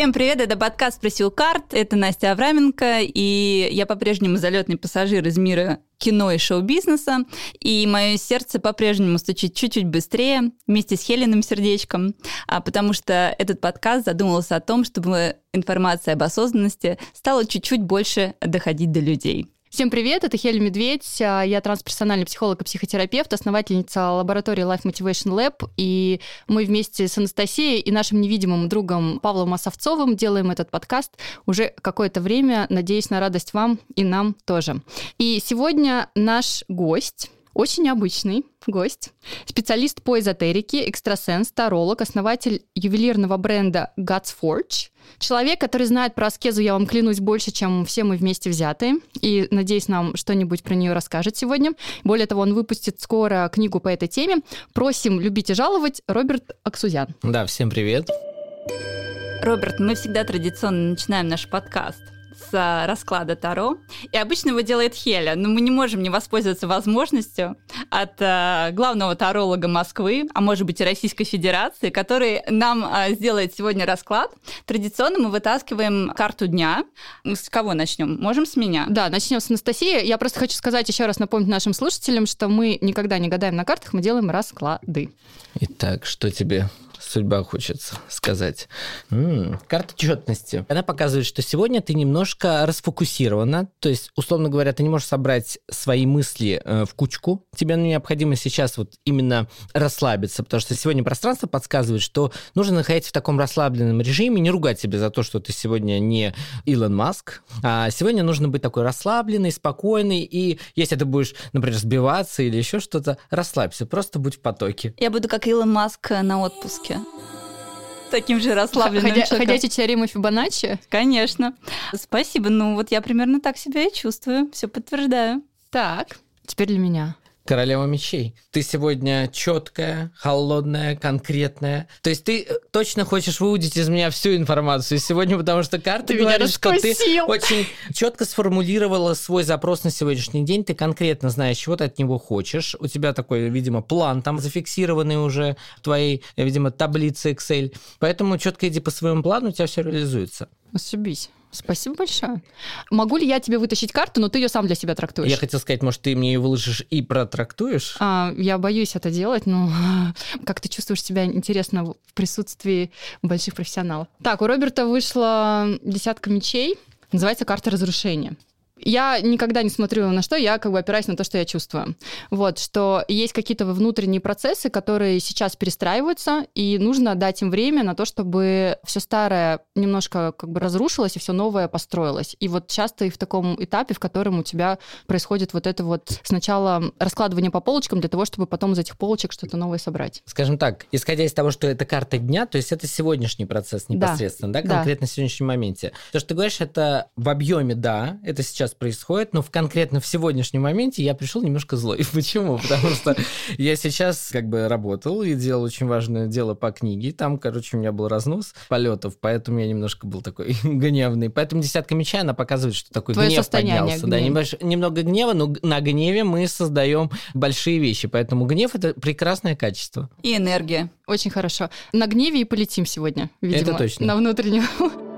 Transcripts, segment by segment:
Всем привет, это подкаст «Спросил карт», это Настя Авраменко, и я по-прежнему залетный пассажир из мира кино и шоу-бизнеса, и мое сердце по-прежнему стучит чуть-чуть быстрее вместе с Хеленым сердечком, а потому что этот подкаст задумывался о том, чтобы информация об осознанности стала чуть-чуть больше доходить до людей. Всем привет, это Хель Медведь, а, я трансперсональный психолог и психотерапевт, основательница лаборатории Life Motivation Lab, и мы вместе с Анастасией и нашим невидимым другом Павлом Осовцовым делаем этот подкаст уже какое-то время, надеюсь на радость вам и нам тоже. И сегодня наш гость очень необычный гость. Специалист по эзотерике, экстрасенс, таролог, основатель ювелирного бренда God's Forge. Человек, который знает про аскезу, я вам клянусь, больше, чем все мы вместе взятые. И, надеюсь, нам что-нибудь про нее расскажет сегодня. Более того, он выпустит скоро книгу по этой теме. Просим любить и жаловать Роберт Аксузян. Да, всем привет. Роберт, мы всегда традиционно начинаем наш подкаст с расклада Таро. И обычно его делает Хеля, но мы не можем не воспользоваться возможностью от э, главного таролога Москвы, а может быть и Российской Федерации, который нам э, сделает сегодня расклад. Традиционно мы вытаскиваем карту дня. С кого начнем? Можем с меня? Да, начнем с Анастасии. Я просто хочу сказать еще раз напомнить нашим слушателям, что мы никогда не гадаем на картах, мы делаем расклады. Итак, что тебе судьба хочется сказать. М-м, карта четности. Она показывает, что сегодня ты немножко расфокусирована, то есть, условно говоря, ты не можешь собрать свои мысли э, в кучку. Тебе необходимо сейчас вот именно расслабиться, потому что сегодня пространство подсказывает, что нужно находиться в таком расслабленном режиме, не ругать себя за то, что ты сегодня не Илон Маск, а сегодня нужно быть такой расслабленный, спокойный, и если ты будешь, например, сбиваться или еще что-то, расслабься, просто будь в потоке. Я буду как Илон Маск на отпуске таким же расслабленным Ходя, Ходячий теорема Фибоначчи? Конечно. Спасибо. Ну, вот я примерно так себя и чувствую. Все подтверждаю. Так, теперь для меня. Королева мечей. Ты сегодня четкая, холодная, конкретная. То есть ты э, точно хочешь выудить из меня всю информацию сегодня, потому что карты ты говорят, что ты очень четко сформулировала свой запрос на сегодняшний день. Ты конкретно знаешь, чего ты от него хочешь. У тебя такой, видимо, план там зафиксированный уже в твоей, видимо, таблице Excel. Поэтому четко иди по своему плану, у тебя все реализуется. Ошибись. Спасибо большое. Могу ли я тебе вытащить карту, но ты ее сам для себя трактуешь? Я хотел сказать, может, ты мне ее выложишь и протрактуешь? А, я боюсь это делать, но как ты чувствуешь себя интересно в присутствии больших профессионалов. Так, у Роберта вышла десятка мечей. Называется карта разрушения я никогда не смотрю на что, я как бы опираюсь на то, что я чувствую. Вот, что есть какие-то внутренние процессы, которые сейчас перестраиваются, и нужно дать им время на то, чтобы все старое немножко как бы разрушилось, и все новое построилось. И вот часто и в таком этапе, в котором у тебя происходит вот это вот сначала раскладывание по полочкам для того, чтобы потом из этих полочек что-то новое собрать. Скажем так, исходя из того, что это карта дня, то есть это сегодняшний процесс непосредственно, да, да конкретно да. в сегодняшнем моменте. То, что ты говоришь, это в объеме, да, это сейчас сейчас происходит, но в конкретно в сегодняшнем моменте я пришел немножко злой. Почему? Потому что я сейчас как бы работал и делал очень важное дело по книге. Там, короче, у меня был разнос полетов, поэтому я немножко был такой гневный. Поэтому десятка меча, она показывает, что такой Твое гнев поднялся. Гнев. Да, немнож, немного гнева, но на гневе мы создаем большие вещи. Поэтому гнев это прекрасное качество. И энергия. Очень хорошо. На гневе и полетим сегодня, видимо. Это точно. На внутреннюю.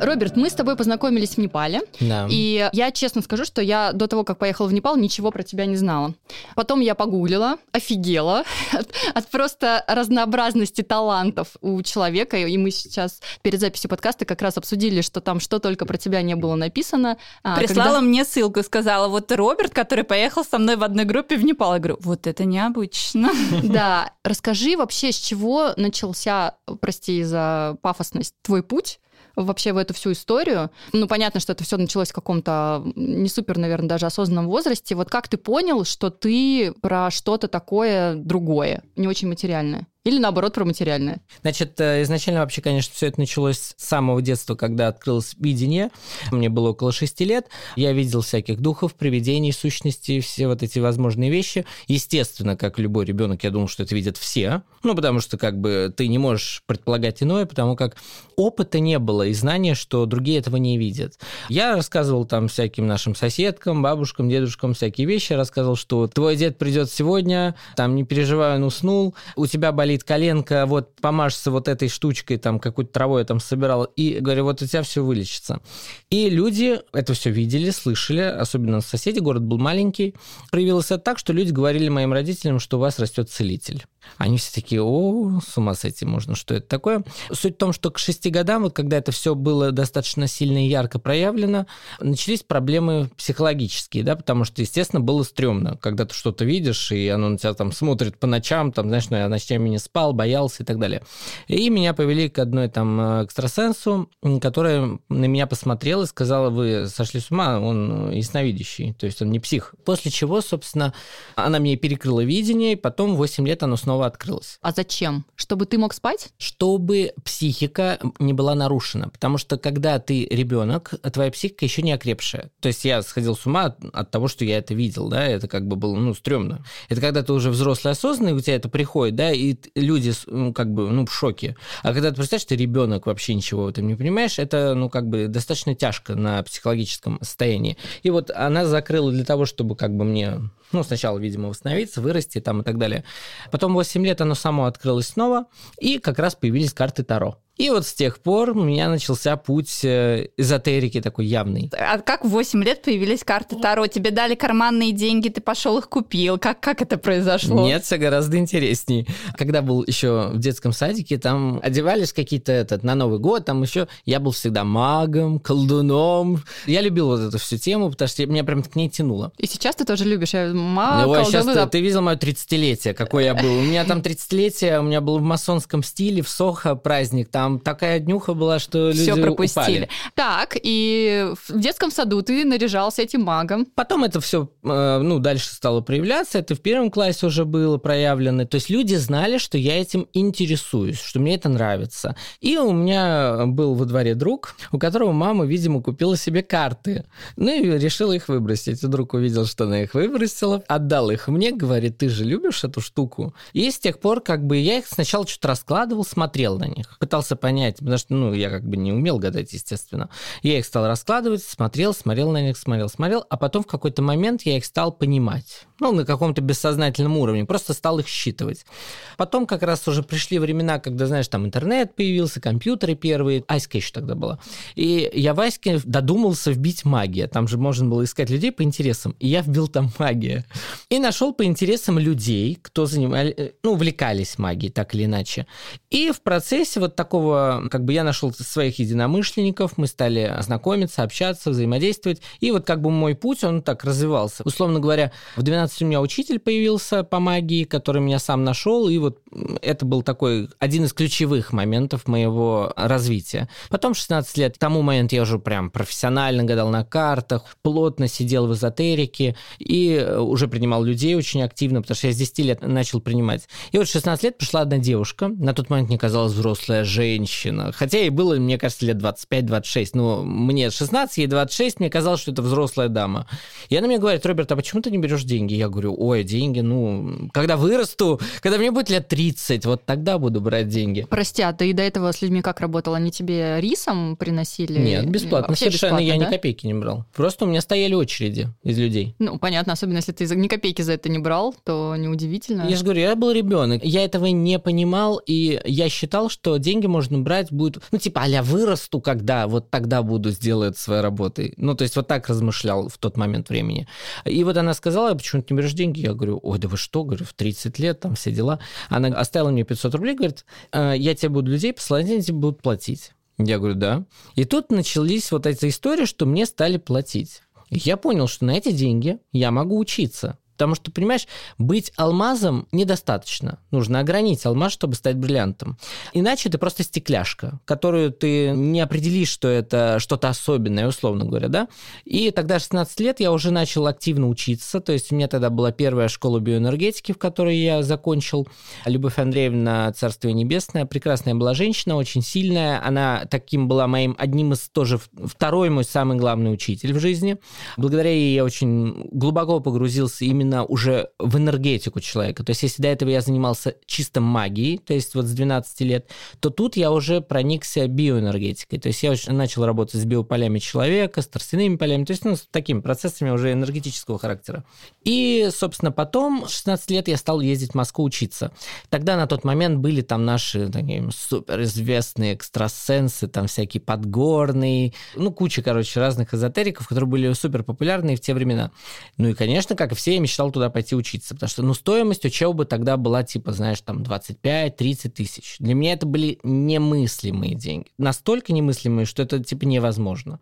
Роберт, мы с тобой познакомились в Непале. Да. И я честно скажу, что я до того, как поехала в Непал, ничего про тебя не знала. Потом я погуглила, офигела от, от просто разнообразности талантов у человека. И мы сейчас перед записью подкаста как раз обсудили, что там что только про тебя не было написано. А, Прислала когда... мне ссылку и сказала, вот Роберт, который поехал со мной в одной группе в Непал. Я говорю, вот это необычно. Да, расскажи вообще, с чего начался, прости за пафосность, твой путь вообще в эту всю историю. Ну, понятно, что это все началось в каком-то не супер, наверное, даже осознанном возрасте. Вот как ты понял, что ты про что-то такое другое, не очень материальное? Или наоборот про материальное? Значит, э, изначально вообще, конечно, все это началось с самого детства, когда открылось видение. Мне было около шести лет. Я видел всяких духов, привидений, сущностей, все вот эти возможные вещи. Естественно, как любой ребенок, я думал, что это видят все. Ну, потому что как бы ты не можешь предполагать иное, потому как опыта не было и знания, что другие этого не видят. Я рассказывал там всяким нашим соседкам, бабушкам, дедушкам всякие вещи. рассказывал, что твой дед придет сегодня, там не переживай, он уснул, у тебя болит говорит, коленка, вот помажься вот этой штучкой, там, какой-то травой я там собирал, и говорю, вот у тебя все вылечится. И люди это все видели, слышали, особенно соседи, город был маленький. Проявилось это так, что люди говорили моим родителям, что у вас растет целитель. Они все такие, о, с ума сойти можно, что это такое. Суть в том, что к шести годам, вот когда это все было достаточно сильно и ярко проявлено, начались проблемы психологические, да, потому что, естественно, было стрёмно, когда ты что-то видишь, и оно на тебя там смотрит по ночам, там, знаешь, ну, я ночами не спал, боялся и так далее. И меня повели к одной там э, экстрасенсу, которая на меня посмотрела и сказала, вы сошли с ума, он ясновидящий, то есть он не псих. После чего, собственно, она мне перекрыла видение, и потом 8 лет оно снова открылось. А зачем? Чтобы ты мог спать? Чтобы психика не была нарушена. Потому что когда ты ребенок, твоя психика еще не окрепшая. То есть я сходил с ума от, от того, что я это видел, да, это как бы было, ну, стрёмно. Это когда ты уже взрослый осознанный, у тебя это приходит, да, и люди, как бы, ну, в шоке. А когда ты представляешь, ты ребенок вообще ничего в этом не понимаешь, это, ну, как бы достаточно тяжко на психологическом состоянии. И вот она закрыла для того, чтобы как бы мне ну, сначала, видимо, восстановиться, вырасти там и так далее. Потом 8 лет оно само открылось снова, и как раз появились карты Таро. И вот с тех пор у меня начался путь э, эзотерики такой явный. А как в 8 лет появились карты Таро? Тебе дали карманные деньги, ты пошел их купил. Как, как это произошло? Нет, все гораздо интереснее. Когда был еще в детском садике, там одевались какие-то этот, на Новый год, там еще я был всегда магом, колдуном. Я любил вот эту всю тему, потому что меня прям к ней тянуло. И сейчас ты тоже любишь я маг, ну, колдуны, сейчас да. ты, ты видел мое 30-летие, какой я был. У меня там 30-летие, у меня был в масонском стиле, в Сохо праздник, там такая днюха была, что люди Все пропустили. упали. Так, и в детском саду ты наряжался этим магом. Потом это все, ну, дальше стало проявляться. Это в первом классе уже было проявлено. То есть люди знали, что я этим интересуюсь, что мне это нравится. И у меня был во дворе друг, у которого мама, видимо, купила себе карты. Ну и решила их выбросить. И друг увидел, что она их выбросила, отдал их мне, говорит, ты же любишь эту штуку? И с тех пор как бы я их сначала что-то раскладывал, смотрел на них, пытался понять, потому что, ну, я как бы не умел гадать, естественно. Я их стал раскладывать, смотрел, смотрел на них, смотрел, смотрел, а потом в какой-то момент я их стал понимать. Ну, на каком-то бессознательном уровне, просто стал их считывать. Потом как раз уже пришли времена, когда, знаешь, там интернет появился, компьютеры первые, Аська еще тогда была. И я в Аське додумался вбить магия. Там же можно было искать людей по интересам. И я вбил там магия. И нашел по интересам людей, кто занимали, ну, увлекались магией, так или иначе. И в процессе вот такого, как бы я нашел своих единомышленников, мы стали знакомиться, общаться, взаимодействовать. И вот как бы мой путь, он так развивался. Условно говоря, в 12 у меня учитель появился по магии, который меня сам нашел, и вот это был такой один из ключевых моментов моего развития. Потом 16 лет, к тому моменту я уже прям профессионально гадал на картах, плотно сидел в эзотерике и уже принимал людей очень активно, потому что я с 10 лет начал принимать. И вот 16 лет пришла одна девушка, на тот момент мне казалась взрослая женщина, хотя ей было, мне кажется, лет 25-26, но мне 16, ей 26, мне казалось, что это взрослая дама. И она мне говорит, Роберт, а почему ты не берешь деньги? Я говорю, ой, деньги, ну, когда вырасту, когда мне будет лет 30, вот тогда буду брать деньги. Прости, а ты до этого с людьми как работал? Они тебе рисом приносили? Нет, бесплатно. Вообще Совершенно бесплатно, я да? ни копейки не брал. Просто у меня стояли очереди из людей. Ну, понятно, особенно если ты ни копейки за это не брал, то неудивительно. Я же говорю, я был ребенок, я этого не понимал, и я считал, что деньги можно брать будет, ну, типа, а вырасту, когда, вот тогда буду сделать своей работой. Ну, то есть вот так размышлял в тот момент времени. И вот она сказала, почему ты не берешь деньги? Я говорю, ой, да вы что, говорю, в 30 лет, там все дела. Она оставила мне 500 рублей, говорит, «Э, я тебе буду людей посылать, они тебе будут платить. Я говорю, да. И тут начались вот эта история, что мне стали платить. Я понял, что на эти деньги я могу учиться. Потому что, понимаешь, быть алмазом недостаточно. Нужно огранить алмаз, чтобы стать бриллиантом. Иначе ты просто стекляшка, которую ты не определишь, что это что-то особенное, условно говоря, да? И тогда 16 лет я уже начал активно учиться. То есть у меня тогда была первая школа биоэнергетики, в которой я закончил. Любовь Андреевна, Царствие Небесное, прекрасная была женщина, очень сильная. Она таким была моим одним из тоже второй мой самый главный учитель в жизни. Благодаря ей я очень глубоко погрузился именно именно уже в энергетику человека. То есть если до этого я занимался чисто магией, то есть вот с 12 лет, то тут я уже проникся биоэнергетикой. То есть я начал работать с биополями человека, с торсяными полями, то есть ну, с такими процессами уже энергетического характера. И, собственно, потом, 16 лет я стал ездить в Москву учиться. Тогда на тот момент были там наши такие суперизвестные экстрасенсы, там всякие подгорные, ну, куча, короче, разных эзотериков, которые были супер популярны в те времена. Ну и, конечно, как и все, я мечтал туда пойти учиться, потому что, ну, стоимость учебы тогда была, типа, знаешь, там, 25-30 тысяч. Для меня это были немыслимые деньги. Настолько немыслимые, что это, типа, невозможно.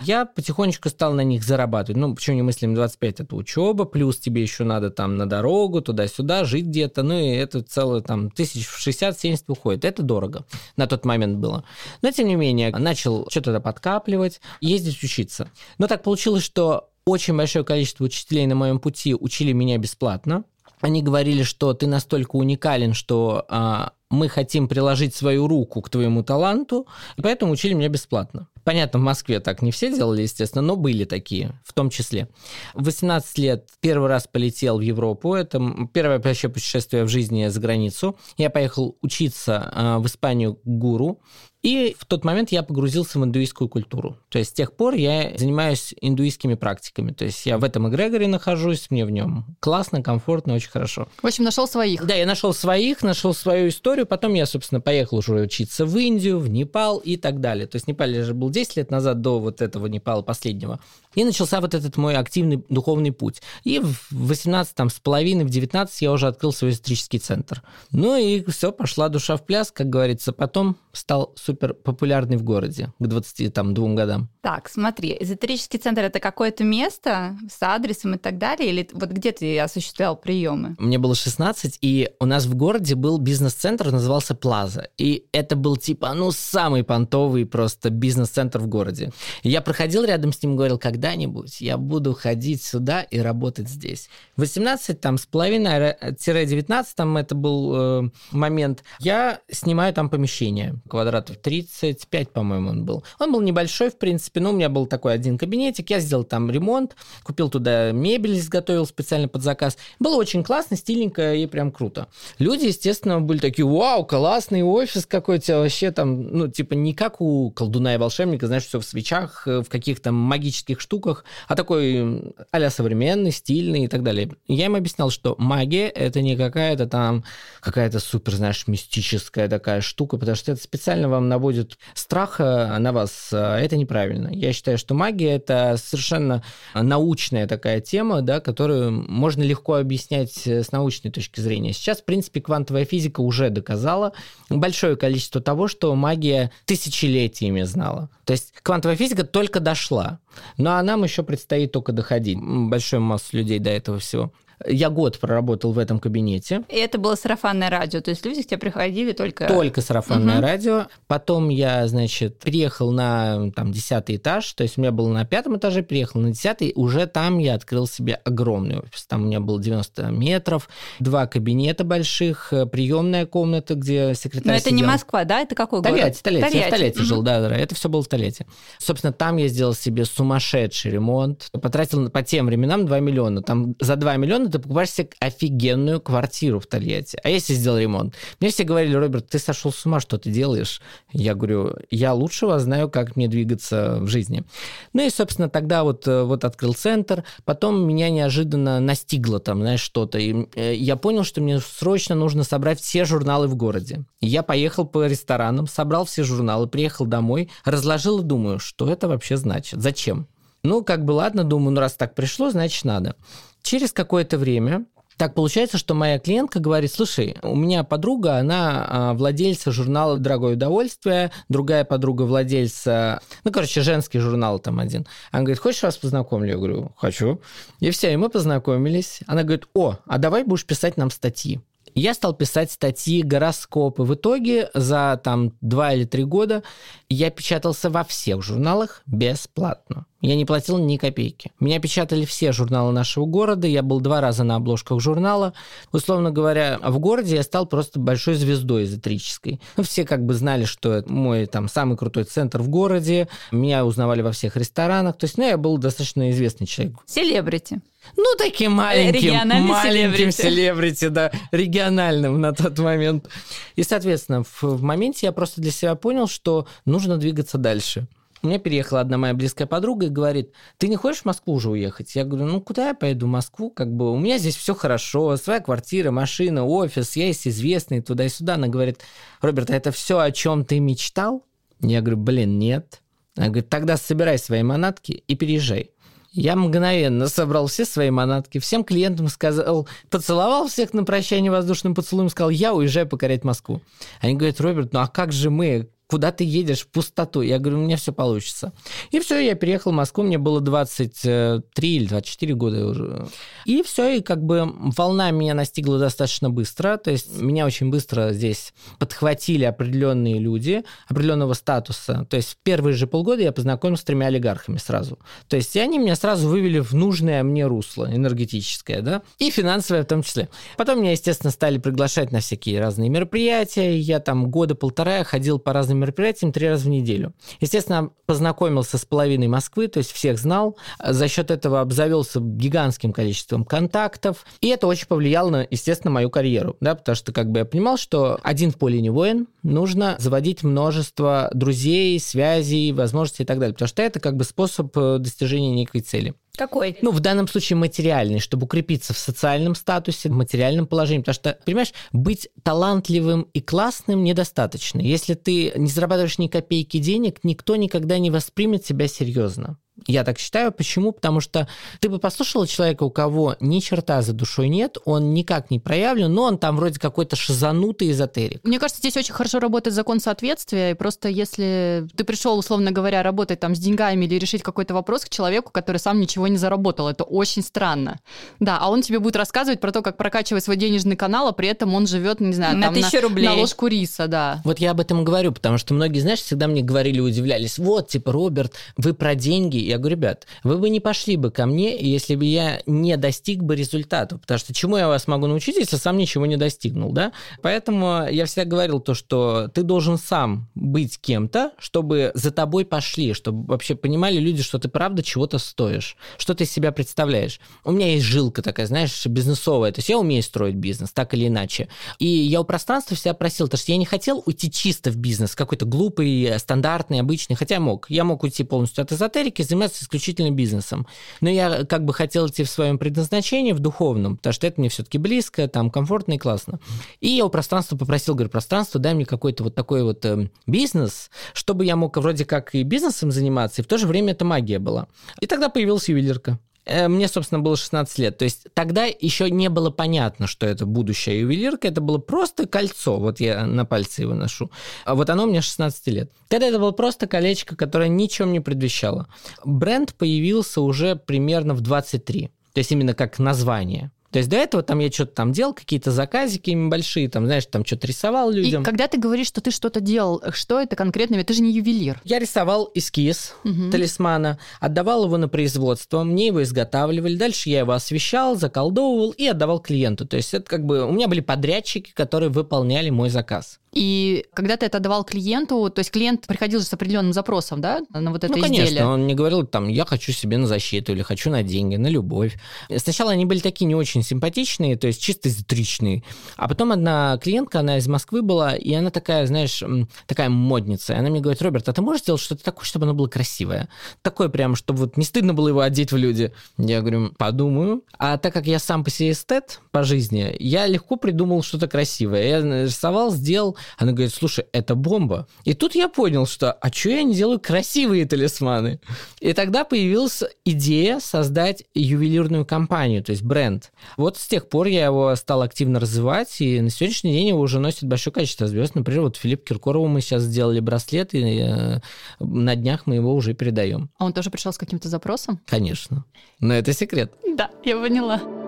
Я потихонечку стал на них зарабатывать. Ну, почему немыслимые 25? Это учеба, плюс тебе еще надо там на дорогу, туда-сюда, жить где-то, ну, и это целое там тысяч в 60-70 уходит. Это дорого на тот момент было. Но, тем не менее, начал что-то подкапливать, ездить учиться. Но так получилось, что очень большое количество учителей на моем пути учили меня бесплатно. Они говорили, что ты настолько уникален, что а, мы хотим приложить свою руку к твоему таланту, и поэтому учили меня бесплатно. Понятно, в Москве так не все делали, естественно, но были такие, в том числе. В 18 лет первый раз полетел в Европу. Это первое вообще путешествие в жизни за границу. Я поехал учиться а, в Испанию к гуру. И в тот момент я погрузился в индуистскую культуру. То есть с тех пор я занимаюсь индуистскими практиками. То есть я в этом эгрегоре нахожусь, мне в нем классно, комфортно, очень хорошо. В общем, нашел своих. Да, я нашел своих, нашел свою историю. Потом я, собственно, поехал уже учиться в Индию, в Непал и так далее. То есть в Непале же был 10 лет назад до вот этого Непала последнего. И начался вот этот мой активный духовный путь. И в 18 там, с половиной, в 19 я уже открыл свой эзотерический центр. Ну и все, пошла душа в пляс, как говорится. Потом стал супер популярный в городе к 22 годам. Так, смотри, эзотерический центр это какое-то место с адресом и так далее, или вот где ты осуществлял приемы? Мне было 16, и у нас в городе был бизнес-центр, назывался Плаза. И это был типа, ну, самый понтовый просто бизнес-центр в городе. И я проходил рядом с ним, говорил, когда-нибудь я буду ходить сюда и работать здесь. 18, там, с половиной-19, там это был э, момент, я снимаю там помещение, квадратов 35, по-моему, он был. Он был небольшой, в принципе, ну, у меня был такой один кабинетик, я сделал там ремонт, купил туда мебель, изготовил специально под заказ. Было очень классно, стильненько и прям круто. Люди, естественно, были такие, вау, классный офис какой-то, вообще там, ну, типа не как у колдуна и волшебника, знаешь, все в свечах, э, в каких-то магических штуках, а такой а современный, стильный и так далее. Я им объяснял, что магия — это не какая-то там, какая-то супер, знаешь, мистическая такая штука, потому что это специально вам наводит страх на вас, а это неправильно правильно. Я считаю, что магия – это совершенно научная такая тема, да, которую можно легко объяснять э, с научной точки зрения. Сейчас, в принципе, квантовая физика уже доказала большое количество того, что магия тысячелетиями знала. То есть квантовая физика только дошла, но а нам еще предстоит только доходить. Большой масса людей до этого всего. Я год проработал в этом кабинете. И это было сарафанное радио, то есть люди к тебе приходили только... Только сарафанное угу. радио. Потом я, значит, приехал на там десятый этаж, то есть у меня был на пятом этаже, приехал на десятый, уже там я открыл себе огромный офис. Там у меня было 90 метров, два кабинета больших, э, приемная комната, где секретарь Но это сидел. не Москва, да? Это какой Тольятти, город? Тольятти. Тольятти. Я в Тольятти угу. жил, да, да, это все было в Тольятти. Собственно, там я сделал себе сумасшедший ремонт, потратил по тем временам 2 миллиона. Там за 2 миллиона ты покупаешь себе офигенную квартиру в Тольятти. А если сделал ремонт? Мне все говорили, Роберт, ты сошел с ума, что ты делаешь? Я говорю, я лучше вас знаю, как мне двигаться в жизни. Ну и, собственно, тогда вот, э, вот открыл центр, потом меня неожиданно настигло там, знаешь, что-то. И э, я понял, что мне срочно нужно собрать все журналы в городе. И я поехал по ресторанам, собрал все журналы, приехал домой, разложил и думаю, что это вообще значит? Зачем? Ну, как бы ладно, думаю, ну раз так пришло, значит надо. Через какое-то время так получается, что моя клиентка говорит, слушай, у меня подруга, она а, владельца журнала «Дорогое удовольствие», другая подруга владельца, ну, короче, женский журнал там один. Она говорит, хочешь вас познакомлю? Я говорю, хочу. И все, и мы познакомились. Она говорит, о, а давай будешь писать нам статьи. Я стал писать статьи, гороскопы. В итоге за там два или три года я печатался во всех журналах бесплатно. Я не платил ни копейки. Меня печатали все журналы нашего города. Я был два раза на обложках журнала. Условно говоря, в городе я стал просто большой звездой эзотерической. Ну, все как бы знали, что это мой там самый крутой центр в городе. Меня узнавали во всех ресторанах. То есть, ну, я был достаточно известный человек. Селебрити. Ну, таким маленьким, маленьким селебрити, да, региональным на тот момент. И, соответственно, в, в моменте я просто для себя понял, что нужно двигаться дальше. У меня переехала одна моя близкая подруга и говорит, ты не хочешь в Москву уже уехать? Я говорю, ну куда я поеду в Москву? Как бы у меня здесь все хорошо, своя квартира, машина, офис, я есть известный, туда и сюда. Она говорит, Роберт, а это все, о чем ты мечтал? Я говорю, блин, нет. Она говорит, тогда собирай свои манатки и переезжай. Я мгновенно собрал все свои манатки, всем клиентам сказал, поцеловал всех на прощание воздушным поцелуем, сказал, я уезжаю покорять Москву. Они говорят, Роберт, ну а как же мы? Куда ты едешь в пустоту? Я говорю, у меня все получится. И все, я переехал в Москву, мне было 23 или 24 года уже. И все, и как бы волна меня настигла достаточно быстро, то есть меня очень быстро здесь подхватили определенные люди определенного статуса. То есть в первые же полгода я познакомился с тремя олигархами сразу. То есть они меня сразу вывели в нужное мне русло энергетическое, да, и финансовое в том числе. Потом меня, естественно, стали приглашать на всякие разные мероприятия. Я там года полтора ходил по разным мероприятиям три раза в неделю. Естественно, познакомился с половиной Москвы, то есть всех знал. За счет этого обзавелся гигантским количеством контактов. И это очень повлияло на, естественно, мою карьеру. Да, потому что как бы я понимал, что один в поле не воин, нужно заводить множество друзей, связей, возможностей и так далее. Потому что это как бы способ э, достижения некой цели. Какой? Ну, в данном случае материальный, чтобы укрепиться в социальном статусе, в материальном положении. Потому что, понимаешь, быть талантливым и классным недостаточно. Если ты не зарабатываешь ни копейки денег, никто никогда не воспримет тебя серьезно. Я так считаю. Почему? Потому что ты бы послушал человека, у кого ни черта за душой нет, он никак не проявлен, но он там вроде какой-то шизанутый эзотерик. Мне кажется, здесь очень хорошо работает закон соответствия, и просто если ты пришел, условно говоря, работать там с деньгами или решить какой-то вопрос к человеку, который сам ничего не заработал, это очень странно. Да, а он тебе будет рассказывать про то, как прокачивать свой денежный канал, а при этом он живет, не знаю, на, там, на, рублей. на ложку риса, да. Вот я об этом и говорю, потому что многие, знаешь, всегда мне говорили, удивлялись, вот, типа, Роберт, вы про деньги, я говорю, ребят, вы бы не пошли бы ко мне, если бы я не достиг бы результата, потому что чему я вас могу научить, если сам ничего не достигнул, да? Поэтому я всегда говорил то, что ты должен сам быть кем-то, чтобы за тобой пошли, чтобы вообще понимали люди, что ты правда чего-то стоишь, что ты из себя представляешь. У меня есть жилка такая, знаешь, бизнесовая, то есть я умею строить бизнес, так или иначе. И я у пространства всегда просил, потому что я не хотел уйти чисто в бизнес, какой-то глупый, стандартный, обычный, хотя мог. Я мог уйти полностью от эзотерики, заниматься исключительно бизнесом. Но я как бы хотел идти в своем предназначении, в духовном, потому что это мне все-таки близко, там комфортно и классно. И я у пространства попросил, говорю, пространство, дай мне какой-то вот такой вот э, бизнес, чтобы я мог вроде как и бизнесом заниматься, и в то же время это магия была. И тогда появилась ювелирка. Э, мне, собственно, было 16 лет. То есть тогда еще не было понятно, что это будущая ювелирка. Это было просто кольцо. Вот я на пальце его ношу. А вот оно у меня 16 лет. Тогда это было просто колечко, которое ничем не предвещало. Бренд появился уже примерно в 23. То есть именно как название. То есть до этого там я что-то там делал, какие-то заказики небольшие, там, знаешь, там что-то рисовал людям. И когда ты говоришь, что ты что-то делал, что это конкретно? Ведь ты же не ювелир. Я рисовал эскиз угу. талисмана, отдавал его на производство, мне его изготавливали, дальше я его освещал, заколдовывал и отдавал клиенту. То есть это как бы у меня были подрядчики, которые выполняли мой заказ. И когда ты это давал клиенту, то есть клиент приходил с определенным запросом, да, на вот это ну, конечно, изделие? он не говорил, там, я хочу себе на защиту или хочу на деньги, на любовь. Сначала они были такие не очень симпатичные, то есть чисто эзотеричные. А потом одна клиентка, она из Москвы была, и она такая, знаешь, такая модница. И она мне говорит, Роберт, а ты можешь сделать что-то такое, чтобы оно было красивое? Такое прям, чтобы вот не стыдно было его одеть в люди. Я говорю, подумаю. А так как я сам по себе эстет по жизни, я легко придумал что-то красивое. Я нарисовал, сделал, она говорит, слушай, это бомба. И тут я понял, что, а что я не делаю красивые талисманы? И тогда появилась идея создать ювелирную компанию, то есть бренд. Вот с тех пор я его стал активно развивать, и на сегодняшний день его уже носит большое количество звезд. Например, вот Филипп Киркорову мы сейчас сделали браслет, и э, на днях мы его уже передаем. А он тоже пришел с каким-то запросом? Конечно. Но это секрет. Да, я поняла.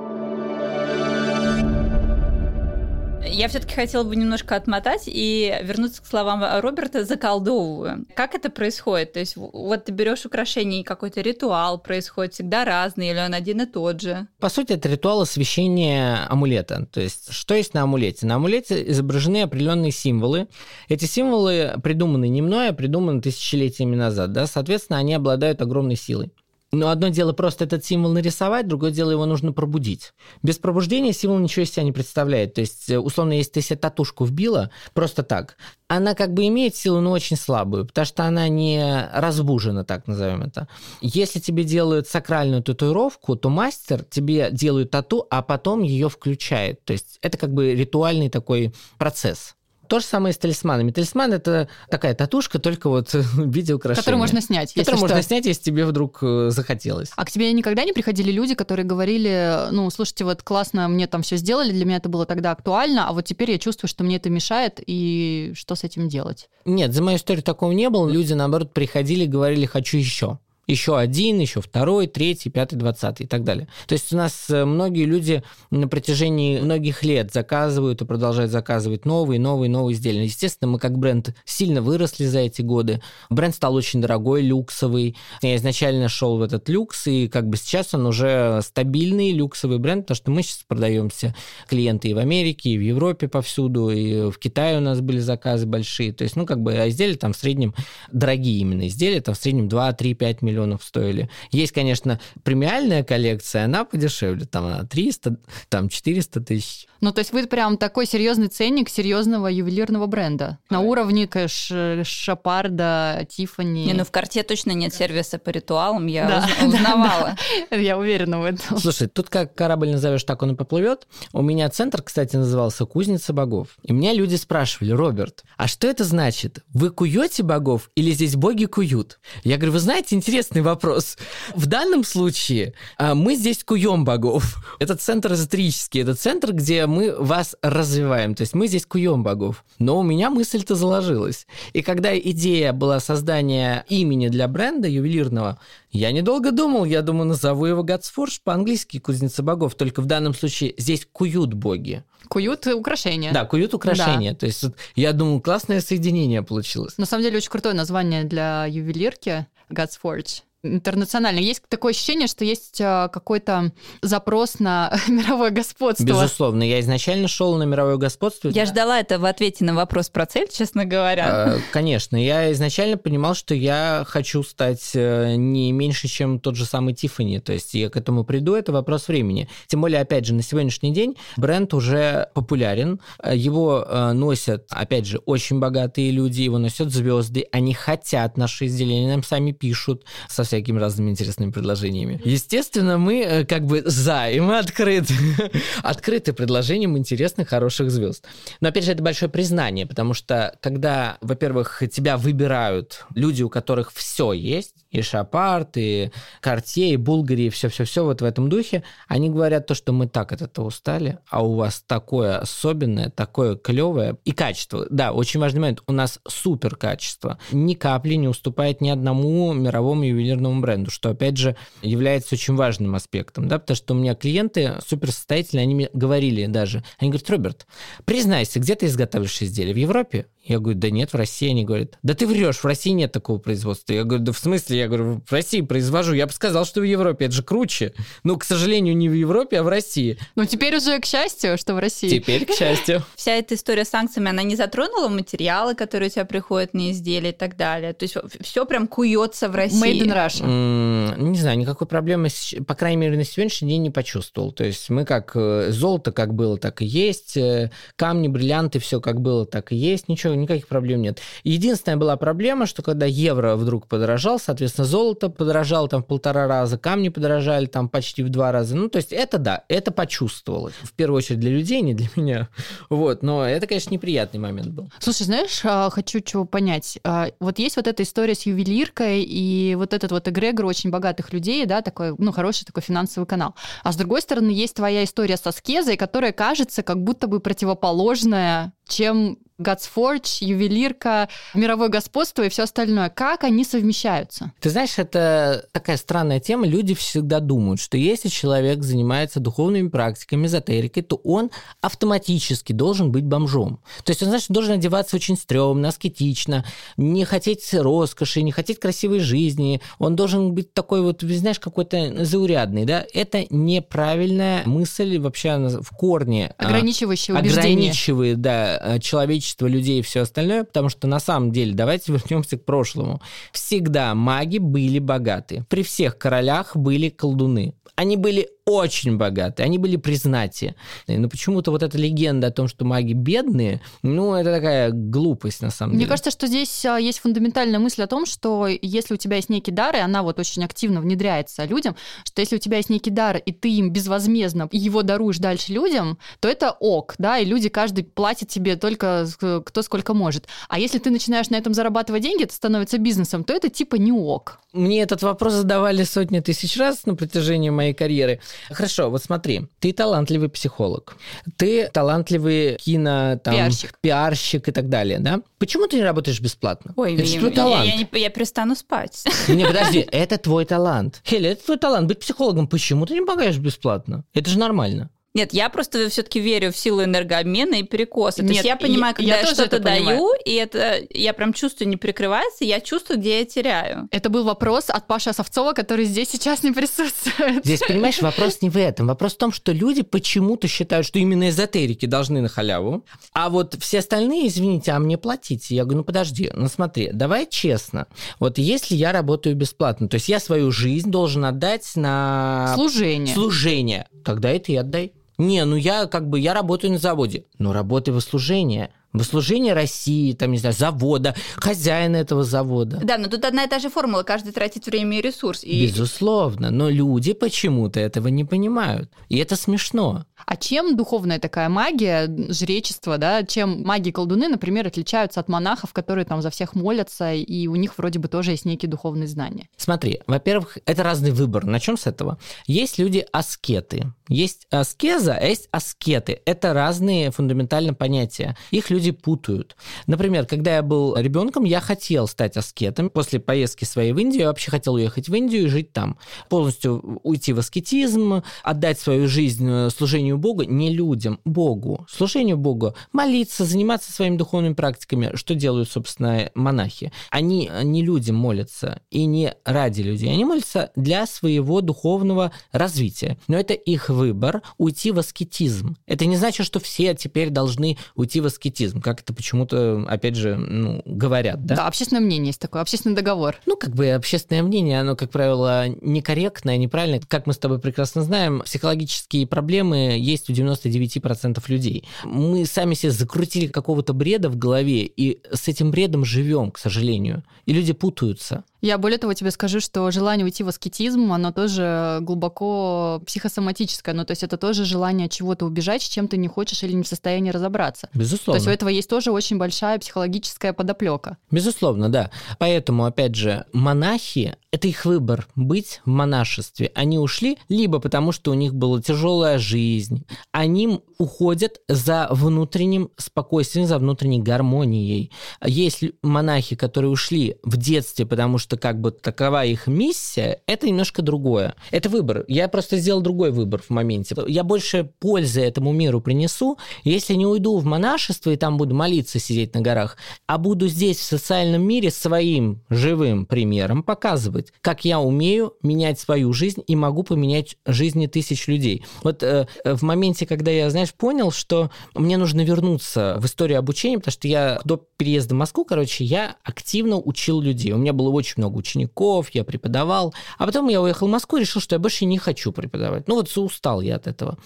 Я все-таки хотела бы немножко отмотать и вернуться к словам Роберта «заколдовываю». Как это происходит? То есть вот ты берешь украшение, и какой-то ритуал происходит всегда разный, или он один и тот же? По сути, это ритуал освещения амулета. То есть что есть на амулете? На амулете изображены определенные символы. Эти символы придуманы не мной, а придуманы тысячелетиями назад. Да? Соответственно, они обладают огромной силой. Но одно дело просто этот символ нарисовать, другое дело его нужно пробудить. Без пробуждения символ ничего из себя не представляет. То есть, э, условно, если ты себе татушку вбила просто так, она как бы имеет силу, но очень слабую, потому что она не разбужена, так назовем это. Если тебе делают сакральную татуировку, то мастер тебе делает тату, а потом ее включает. То есть это как бы ритуальный такой процесс. То же самое с талисманами. Талисман – это такая татушка, только вот в виде украшения. Которую можно снять, Которую можно что. снять, если тебе вдруг э, захотелось. А к тебе никогда не приходили люди, которые говорили, ну, слушайте, вот классно, мне там все сделали, для меня это было тогда актуально, а вот теперь я чувствую, что мне это мешает, и что с этим делать? Нет, за мою историю такого не было. Люди, наоборот, приходили, говорили «хочу еще». Еще один, еще второй, третий, пятый, двадцатый и так далее. То есть у нас э, многие люди на протяжении многих лет заказывают и продолжают заказывать новые, новые, новые изделия. Естественно, мы как бренд сильно выросли за эти годы. Бренд стал очень дорогой, люксовый. Я изначально шел в этот люкс, и как бы сейчас он уже стабильный люксовый бренд, потому что мы сейчас продаемся клиенты и в Америке, и в Европе повсюду, и в Китае у нас были заказы большие. То есть, ну, как бы а изделия там в среднем дорогие именно изделия, там в среднем 2, 3, 5 миллионов стоили. Есть, конечно, премиальная коллекция, она подешевле, там она 300, там 400 тысяч. Ну, то есть вы прям такой серьезный ценник серьезного ювелирного бренда. На уровне кэш, Шапарда, Тифани. Не, ну в карте точно нет сервиса по ритуалам, я Да, узна- да, узнавала. Я уверена в этом. Слушай, тут как корабль назовешь, так он и поплывет. У меня центр, кстати, назывался «Кузница богов». И меня люди спрашивали, Роберт, а что это значит? Вы куете богов или здесь боги куют? Я говорю, вы знаете, интересный вопрос. В данном случае а, мы здесь куем богов. Это центр эзотерический, это центр, где мы вас развиваем. То есть мы здесь куем богов. Но у меня мысль-то заложилась. И когда идея была создания имени для бренда ювелирного, я недолго думал, я думаю, назову его Гадсфорж по-английски «Кузница богов», только в данном случае здесь куют боги. Куют украшения. Да, куют украшения. То есть я думал, классное соединение получилось. На самом деле очень крутое название для ювелирки Forge. Интернационально. Есть такое ощущение, что есть а, какой-то запрос на мировое господство. Безусловно, я изначально шел на мировое господство. Я ждала это в ответе на вопрос про цель, честно говоря. Э, Конечно, я изначально понимал, что я хочу стать э, не меньше, чем тот же самый Тиффани. То есть я к этому приду, это вопрос времени. Тем более, опять же, на сегодняшний день бренд уже популярен. Э, Его э, носят, опять же, очень богатые люди, его носят звезды. Они хотят наши изделия, они нам сами пишут со всякими разными интересными предложениями. Естественно, мы э, как бы за, и мы открыты. открыты предложениям интересных, хороших звезд. Но опять же, это большое признание, потому что когда, во-первых, тебя выбирают люди, у которых все есть, и Шапарт, и Картье, и Булгари, и все-все-все вот в этом духе, они говорят то, что мы так от этого устали, а у вас такое особенное, такое клевое и качество. Да, очень важный момент, у нас супер качество. Ни капли не уступает ни одному мировому ювелирному бренду, что, опять же, является очень важным аспектом, да, потому что у меня клиенты супер состоятельные, они мне говорили даже, они говорят, Роберт, признайся, где ты изготавливаешь изделия? В Европе? Я говорю, да нет, в России. Они говорят, да ты врешь, в России нет такого производства. Я говорю, да в смысле? Я говорю, в России произвожу. Я бы сказал, что в Европе, это же круче. Но, к сожалению, не в Европе, а в России. Ну, теперь уже, к счастью, что в России. Теперь, к счастью. Вся эта история с санкциями, она не затронула материалы, которые у тебя приходят на изделия и так далее. То есть все прям куется в России. Made in Russia. М, Не знаю, никакой проблемы, по крайней мере, на сегодняшний день не почувствовал. То есть мы как э, золото как было, так и есть, э, камни, бриллианты, все как было, так и есть, ничего, никаких проблем нет. Единственная была проблема, что когда евро вдруг подорожал, соответственно, золото подорожало там в полтора раза, камни подорожали там почти в два раза. Ну, то есть это да, это почувствовалось. В первую очередь для людей, не для меня. Вот, но это, конечно, неприятный момент был. Слушай, знаешь, а, хочу чего понять. А, Вот есть вот эта история с ювелиркой и вот этот вот эгрегор очень богатых людей, да, такой, ну, хороший такой финансовый канал. А с другой стороны, есть твоя история со скезой, которая кажется как будто бы противоположная, чем Forge, ювелирка, мировое господство и все остальное. Как они совмещаются? Ты знаешь, это такая странная тема. Люди всегда думают, что если человек занимается духовными практиками, эзотерикой, то он автоматически должен быть бомжом. То есть он, знаешь, должен одеваться очень стрёмно, аскетично, не хотеть роскоши, не хотеть красивой жизни. Он должен быть такой вот, знаешь, какой-то заурядный. Да? Это неправильная мысль вообще в корне. а, Ограничивающее убеждение. ограничивает, да, человеческий количество людей и все остальное, потому что на самом деле, давайте вернемся к прошлому. Всегда маги были богаты. При всех королях были колдуны. Они были очень богатые, они были признати. Но почему-то вот эта легенда о том, что маги бедные, ну, это такая глупость на самом Мне деле. Мне кажется, что здесь а, есть фундаментальная мысль о том, что если у тебя есть некий дар, и она вот очень активно внедряется людям, что если у тебя есть некий дар, и ты им безвозмездно его даруешь дальше людям, то это ок, да, и люди каждый платит тебе только кто сколько может. А если ты начинаешь на этом зарабатывать деньги, это становится бизнесом, то это типа не ок. Мне этот вопрос задавали сотни тысяч раз на протяжении моей карьеры. Хорошо, вот смотри, ты талантливый психолог, ты талантливый кино, там, пиарщик. пиарщик и так далее, да? Почему ты не работаешь бесплатно? Ой, это я, твой талант. Я, я, я, я перестану спать. Не, подожди, это твой талант. Хелли, это твой талант. Быть психологом, почему ты не помогаешь бесплатно? Это же нормально. Нет, я просто все-таки верю в силу энергообмена и перекоса. Нет, То есть я понимаю, когда я, я, что-то даю, и это я прям чувствую, не прикрывается, я чувствую, где я теряю. Это был вопрос от Паши Осовцова, который здесь сейчас не присутствует. Здесь, понимаешь, вопрос не в этом. Вопрос в том, что люди почему-то считают, что именно эзотерики должны на халяву, а вот все остальные, извините, а мне платите. Я говорю, ну подожди, ну смотри, давай честно. Вот если я работаю бесплатно, то есть я свою жизнь должен отдать на... Служение. Служение. Тогда это и отдай. Не, ну я как бы, я работаю на заводе. Но работай во служение в служение России, там, не знаю, завода, хозяина этого завода. Да, но тут одна и та же формула, каждый тратит время и ресурс. И... Безусловно, но люди почему-то этого не понимают. И это смешно. А чем духовная такая магия, жречество, да, чем маги-колдуны, например, отличаются от монахов, которые там за всех молятся, и у них вроде бы тоже есть некие духовные знания? Смотри, во-первых, это разный выбор. Начнем с этого. Есть люди-аскеты. Есть аскеза, а есть аскеты. Это разные фундаментальные понятия. Их люди путают. Например, когда я был ребенком, я хотел стать аскетом. После поездки своей в Индию я вообще хотел уехать в Индию и жить там. Полностью уйти в аскетизм, отдать свою жизнь служению Богу, не людям, Богу. Служению Богу. Молиться, заниматься своими духовными практиками. Что делают, собственно, монахи? Они не людям молятся и не ради людей. Они молятся для своего духовного развития. Но это их выбор уйти в аскетизм. Это не значит, что все теперь должны уйти в аскетизм, как это почему-то, опять же, ну, говорят, да? Да, общественное мнение есть такое, общественный договор. Ну, как бы общественное мнение, оно, как правило, некорректное, неправильное. Как мы с тобой прекрасно знаем, психологические проблемы есть у 99% людей. Мы сами себе закрутили какого-то бреда в голове, и с этим бредом живем, к сожалению. И люди путаются. Я более того тебе скажу, что желание уйти в аскетизм, оно тоже глубоко психосоматическое. Ну, то есть это тоже желание чего-то убежать, с чем ты не хочешь или не в состоянии разобраться. Безусловно. То есть у этого есть тоже очень большая психологическая подоплека. Безусловно, да. Поэтому, опять же, монахи — это их выбор быть в монашестве. Они ушли либо потому, что у них была тяжелая жизнь, они уходят за внутренним спокойствием, за внутренней гармонией. Есть монахи, которые ушли в детстве, потому что как бы такова их миссия, это немножко другое. Это выбор. Я просто сделал другой выбор в моменте. Я больше пользы этому миру принесу, если не уйду в монашество и там буду молиться, сидеть на горах, а буду здесь, в социальном мире, своим живым примером показывать, как я умею менять свою жизнь и могу поменять жизни тысяч людей. Вот э, в моменте, когда я, знаешь, понял, что мне нужно вернуться в историю обучения, потому что я до переезда в Москву, короче, я активно учил людей. У меня было очень много учеников, я преподавал. А потом я уехал в Москву и решил, что я больше не хочу преподавать. Ну вот устал я от этого.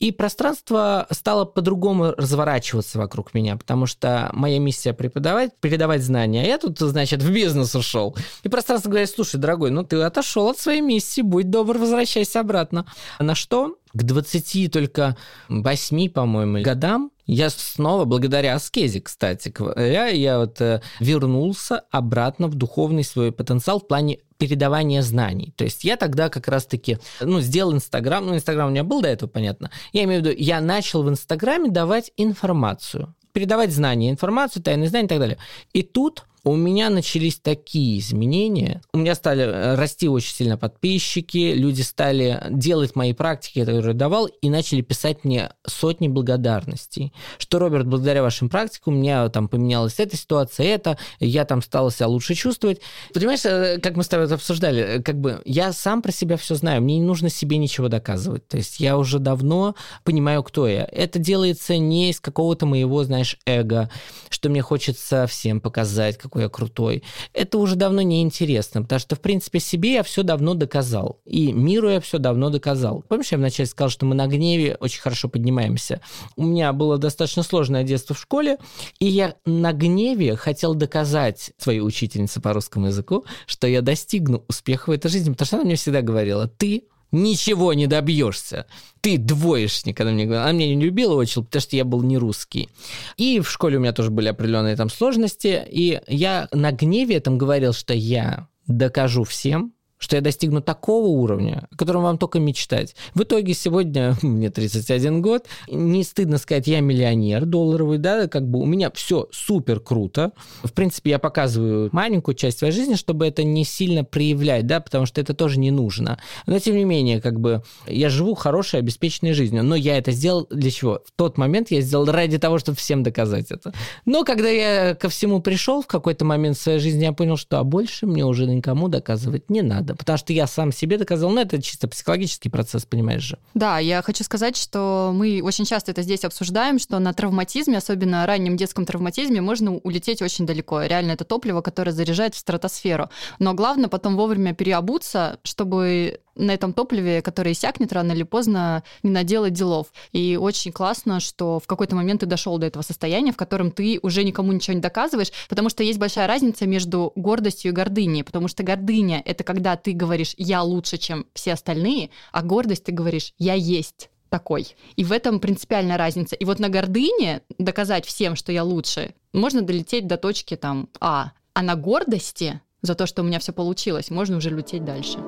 И пространство стало по-другому разворачиваться вокруг меня, потому что моя миссия преподавать, передавать знания, а я тут, значит, в бизнес ушел. И пространство говорит, слушай, дорогой, ну ты отошел от своей миссии, будь добр, возвращайся обратно. На что к 20 только 8, по-моему, годам я снова, благодаря аскезе, кстати, я, я вот э, вернулся обратно в духовный свой потенциал в плане передавания знаний. То есть я тогда как раз-таки, ну, сделал Инстаграм, ну, Инстаграм у меня был до этого, понятно. Я имею в виду, я начал в Инстаграме давать информацию передавать знания, информацию, тайные знания и так далее. И тут у меня начались такие изменения. У меня стали э, расти очень сильно подписчики, люди стали делать мои практики, которые я давал, и начали писать мне сотни благодарностей. Что, Роберт, благодаря вашим практикам у меня там поменялась эта ситуация, это, я там стал себя лучше чувствовать. Понимаешь, э, как мы с тобой это обсуждали, э, как бы я сам про себя все знаю, мне не нужно себе ничего доказывать. То есть я уже давно понимаю, кто я. Это делается не из какого-то моего, знаешь, эго, что мне хочется всем показать, какой я крутой. Это уже давно не интересно, потому что, в принципе, себе я все давно доказал. И миру я все давно доказал. Помнишь, я вначале сказал, что мы на гневе очень хорошо поднимаемся? У меня было достаточно сложное детство в школе, и я на гневе хотел доказать своей учительнице по русскому языку, что я достигну успеха в этой жизни, потому что она мне всегда говорила, ты ничего не добьешься. Ты двоечник, она мне говорила. Она меня не любила очень, потому что я был не русский. И в школе у меня тоже были определенные там сложности. И я на гневе этом говорил, что я докажу всем, что я достигну такого уровня, о котором вам только мечтать. В итоге сегодня мне 31 год, не стыдно сказать, я миллионер долларовый, да, как бы у меня все супер круто. В принципе, я показываю маленькую часть своей жизни, чтобы это не сильно проявлять, да, потому что это тоже не нужно. Но тем не менее, как бы я живу хорошей, обеспеченной жизнью, но я это сделал для чего? В тот момент я сделал ради того, чтобы всем доказать это. Но когда я ко всему пришел в какой-то момент в своей жизни, я понял, что а больше мне уже никому доказывать не надо надо, потому что я сам себе доказал, ну, это чисто психологический процесс, понимаешь же. Да, я хочу сказать, что мы очень часто это здесь обсуждаем, что на травматизме, особенно раннем детском травматизме, можно улететь очень далеко. Реально, это топливо, которое заряжает в стратосферу. Но главное потом вовремя переобуться, чтобы на этом топливе, которое иссякнет рано или поздно, не наделать делов. И очень классно, что в какой-то момент ты дошел до этого состояния, в котором ты уже никому ничего не доказываешь, потому что есть большая разница между гордостью и гордыней, потому что гордыня — это когда ты говоришь «я лучше, чем все остальные», а гордость ты говоришь «я есть» такой. И в этом принципиальная разница. И вот на гордыне доказать всем, что я лучше, можно долететь до точки там А. А на гордости за то, что у меня все получилось, можно уже лететь дальше.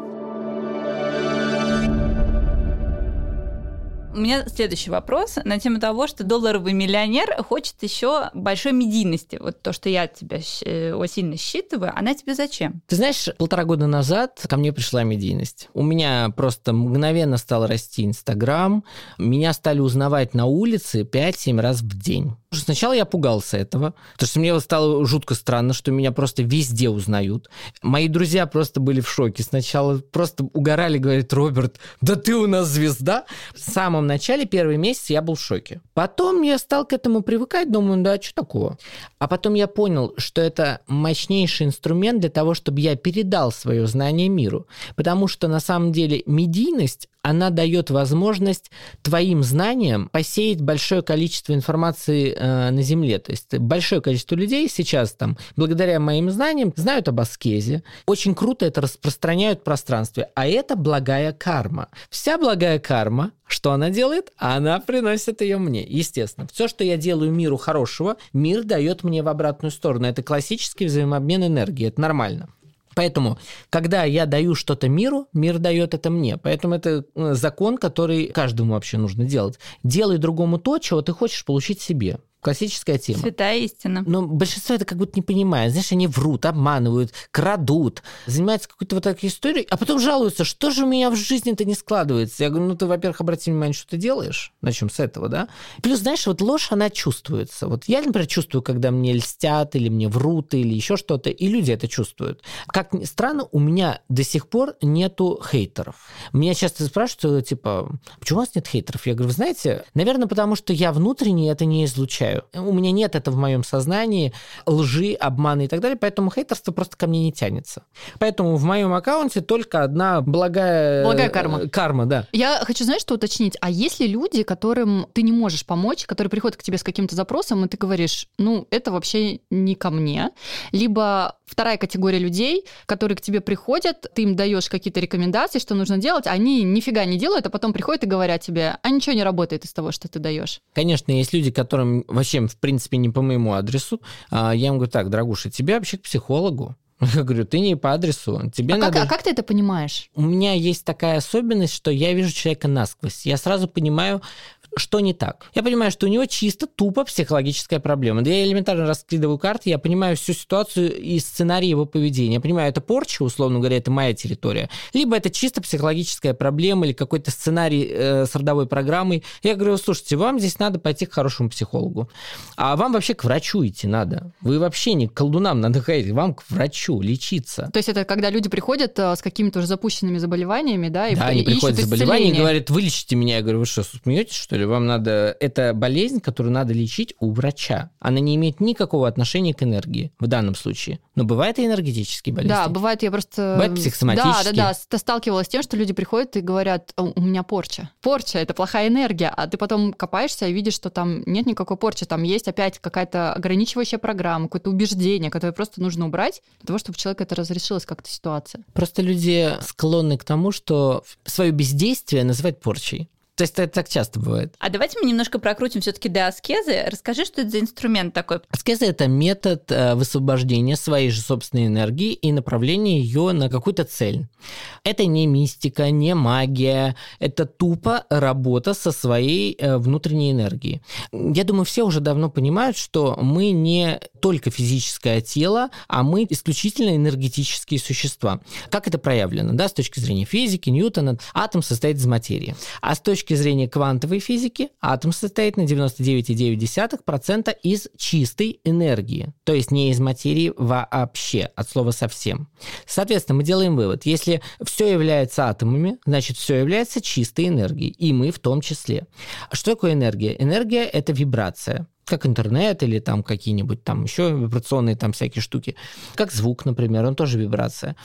У меня следующий вопрос на тему того, что долларовый миллионер хочет еще большой медийности. Вот то, что я тебя э, сильно считываю, она тебе зачем? Ты знаешь, полтора года назад ко мне пришла медийность. У меня просто мгновенно стал расти Инстаграм, меня стали узнавать на улице 5-7 раз в день. Сначала я пугался этого, потому что мне стало жутко странно, что меня просто везде узнают. Мои друзья просто были в шоке. Сначала просто угорали, говорят, Роберт, да ты у нас звезда. В самом начале, первый месяц, я был в шоке. Потом я стал к этому привыкать, думаю, да, что такого? А потом я понял, что это мощнейший инструмент для того, чтобы я передал свое знание миру. Потому что на самом деле медийность, она дает возможность твоим знаниям посеять большое количество информации э, на Земле. То есть большое количество людей сейчас там, благодаря моим знаниям, знают об аскезе. Очень круто это распространяют в пространстве. А это благая карма. Вся благая карма, что она делает? Она приносит ее мне. Естественно. Все, что я делаю миру хорошего, мир дает мне в обратную сторону. Это классический взаимообмен энергии. Это нормально. Поэтому, когда я даю что-то миру, мир дает это мне. Поэтому это э, закон, который каждому вообще нужно делать. Делай другому то, чего ты хочешь получить себе. Классическая тема. Святая истина. Но большинство это как будто не понимает. Знаешь, они врут, обманывают, крадут, занимаются какой-то вот такой историей, а потом жалуются, что же у меня в жизни-то не складывается. Я говорю, ну ты, во-первых, обрати внимание, что ты делаешь. Начнем с этого, да? Плюс, знаешь, вот ложь, она чувствуется. Вот я, например, чувствую, когда мне льстят, или мне врут, или еще что-то, и люди это чувствуют. Как ни странно, у меня до сих пор нету хейтеров. Меня часто спрашивают, типа, почему у вас нет хейтеров? Я говорю, вы знаете, наверное, потому что я внутренне это не излучаю понимаю. У меня нет это в моем сознании, лжи, обманы и так далее, поэтому хейтерство просто ко мне не тянется. Поэтому в моем аккаунте только одна благая... Благая карма. Карма, да. Я хочу, знаешь, что уточнить? А есть ли люди, которым ты не можешь помочь, которые приходят к тебе с каким-то запросом, и ты говоришь, ну, это вообще не ко мне. Либо вторая категория людей, которые к тебе приходят, ты им даешь какие-то рекомендации, что нужно делать, они нифига не делают, а потом приходят и говорят тебе, а ничего не работает из того, что ты даешь. Конечно, есть люди, которым вообще, в принципе, не по моему адресу. А я им говорю, так, дорогуша, тебе вообще к психологу. Я говорю, ты не по адресу. Тебе а, надо... как, а как ты это понимаешь? У меня есть такая особенность, что я вижу человека насквозь. Я сразу понимаю, что не так. Я понимаю, что у него чисто тупо психологическая проблема. Да я элементарно раскидываю карты, я понимаю всю ситуацию и сценарий его поведения. Я понимаю, это порча, условно говоря, это моя территория. Либо это чисто психологическая проблема или какой-то сценарий э, с родовой программой. Я говорю, слушайте, вам здесь надо пойти к хорошему психологу. А вам вообще к врачу идти надо. Вы вообще не к колдунам надо ходить, вам к врачу лечиться. То есть это когда люди приходят э, с какими-то уже запущенными заболеваниями, да? И, да, они приходят с заболеванием и говорят, вылечите меня. Я говорю, вы что, смеетесь, что ли? Вам надо... Это болезнь, которую надо лечить у врача. Она не имеет никакого отношения к энергии в данном случае. Но бывает и энергетические болезни. Да, бывает, я просто... Бывает психосоматические. Да, да, да. Сталкивалась с тем, что люди приходят и говорят, у меня порча. Порча — это плохая энергия. А ты потом копаешься и видишь, что там нет никакой порчи. Там есть опять какая-то ограничивающая программа, какое-то убеждение, которое просто нужно убрать для того, чтобы человек это разрешилась как-то ситуация. Просто люди склонны к тому, что свое бездействие называть порчей. То есть это так часто бывает. А давайте мы немножко прокрутим все-таки до аскезы. Расскажи, что это за инструмент такой. Аскеза – это метод э, высвобождения своей же собственной энергии и направления ее на какую-то цель. Это не мистика, не магия, это тупо работа со своей э, внутренней энергией. Я думаю, все уже давно понимают, что мы не только физическое тело, а мы исключительно энергетические существа. Как это проявлено? Да, с точки зрения физики, Ньютона, атом состоит из материи. А с точки точки зрения квантовой физики атом состоит на 99,9% из чистой энергии, то есть не из материи вообще, от слова совсем. Соответственно, мы делаем вывод, если все является атомами, значит все является чистой энергией, и мы в том числе. Что такое энергия? Энергия – это вибрация как интернет или там какие-нибудь там еще вибрационные там всякие штуки, как звук, например, он тоже вибрация.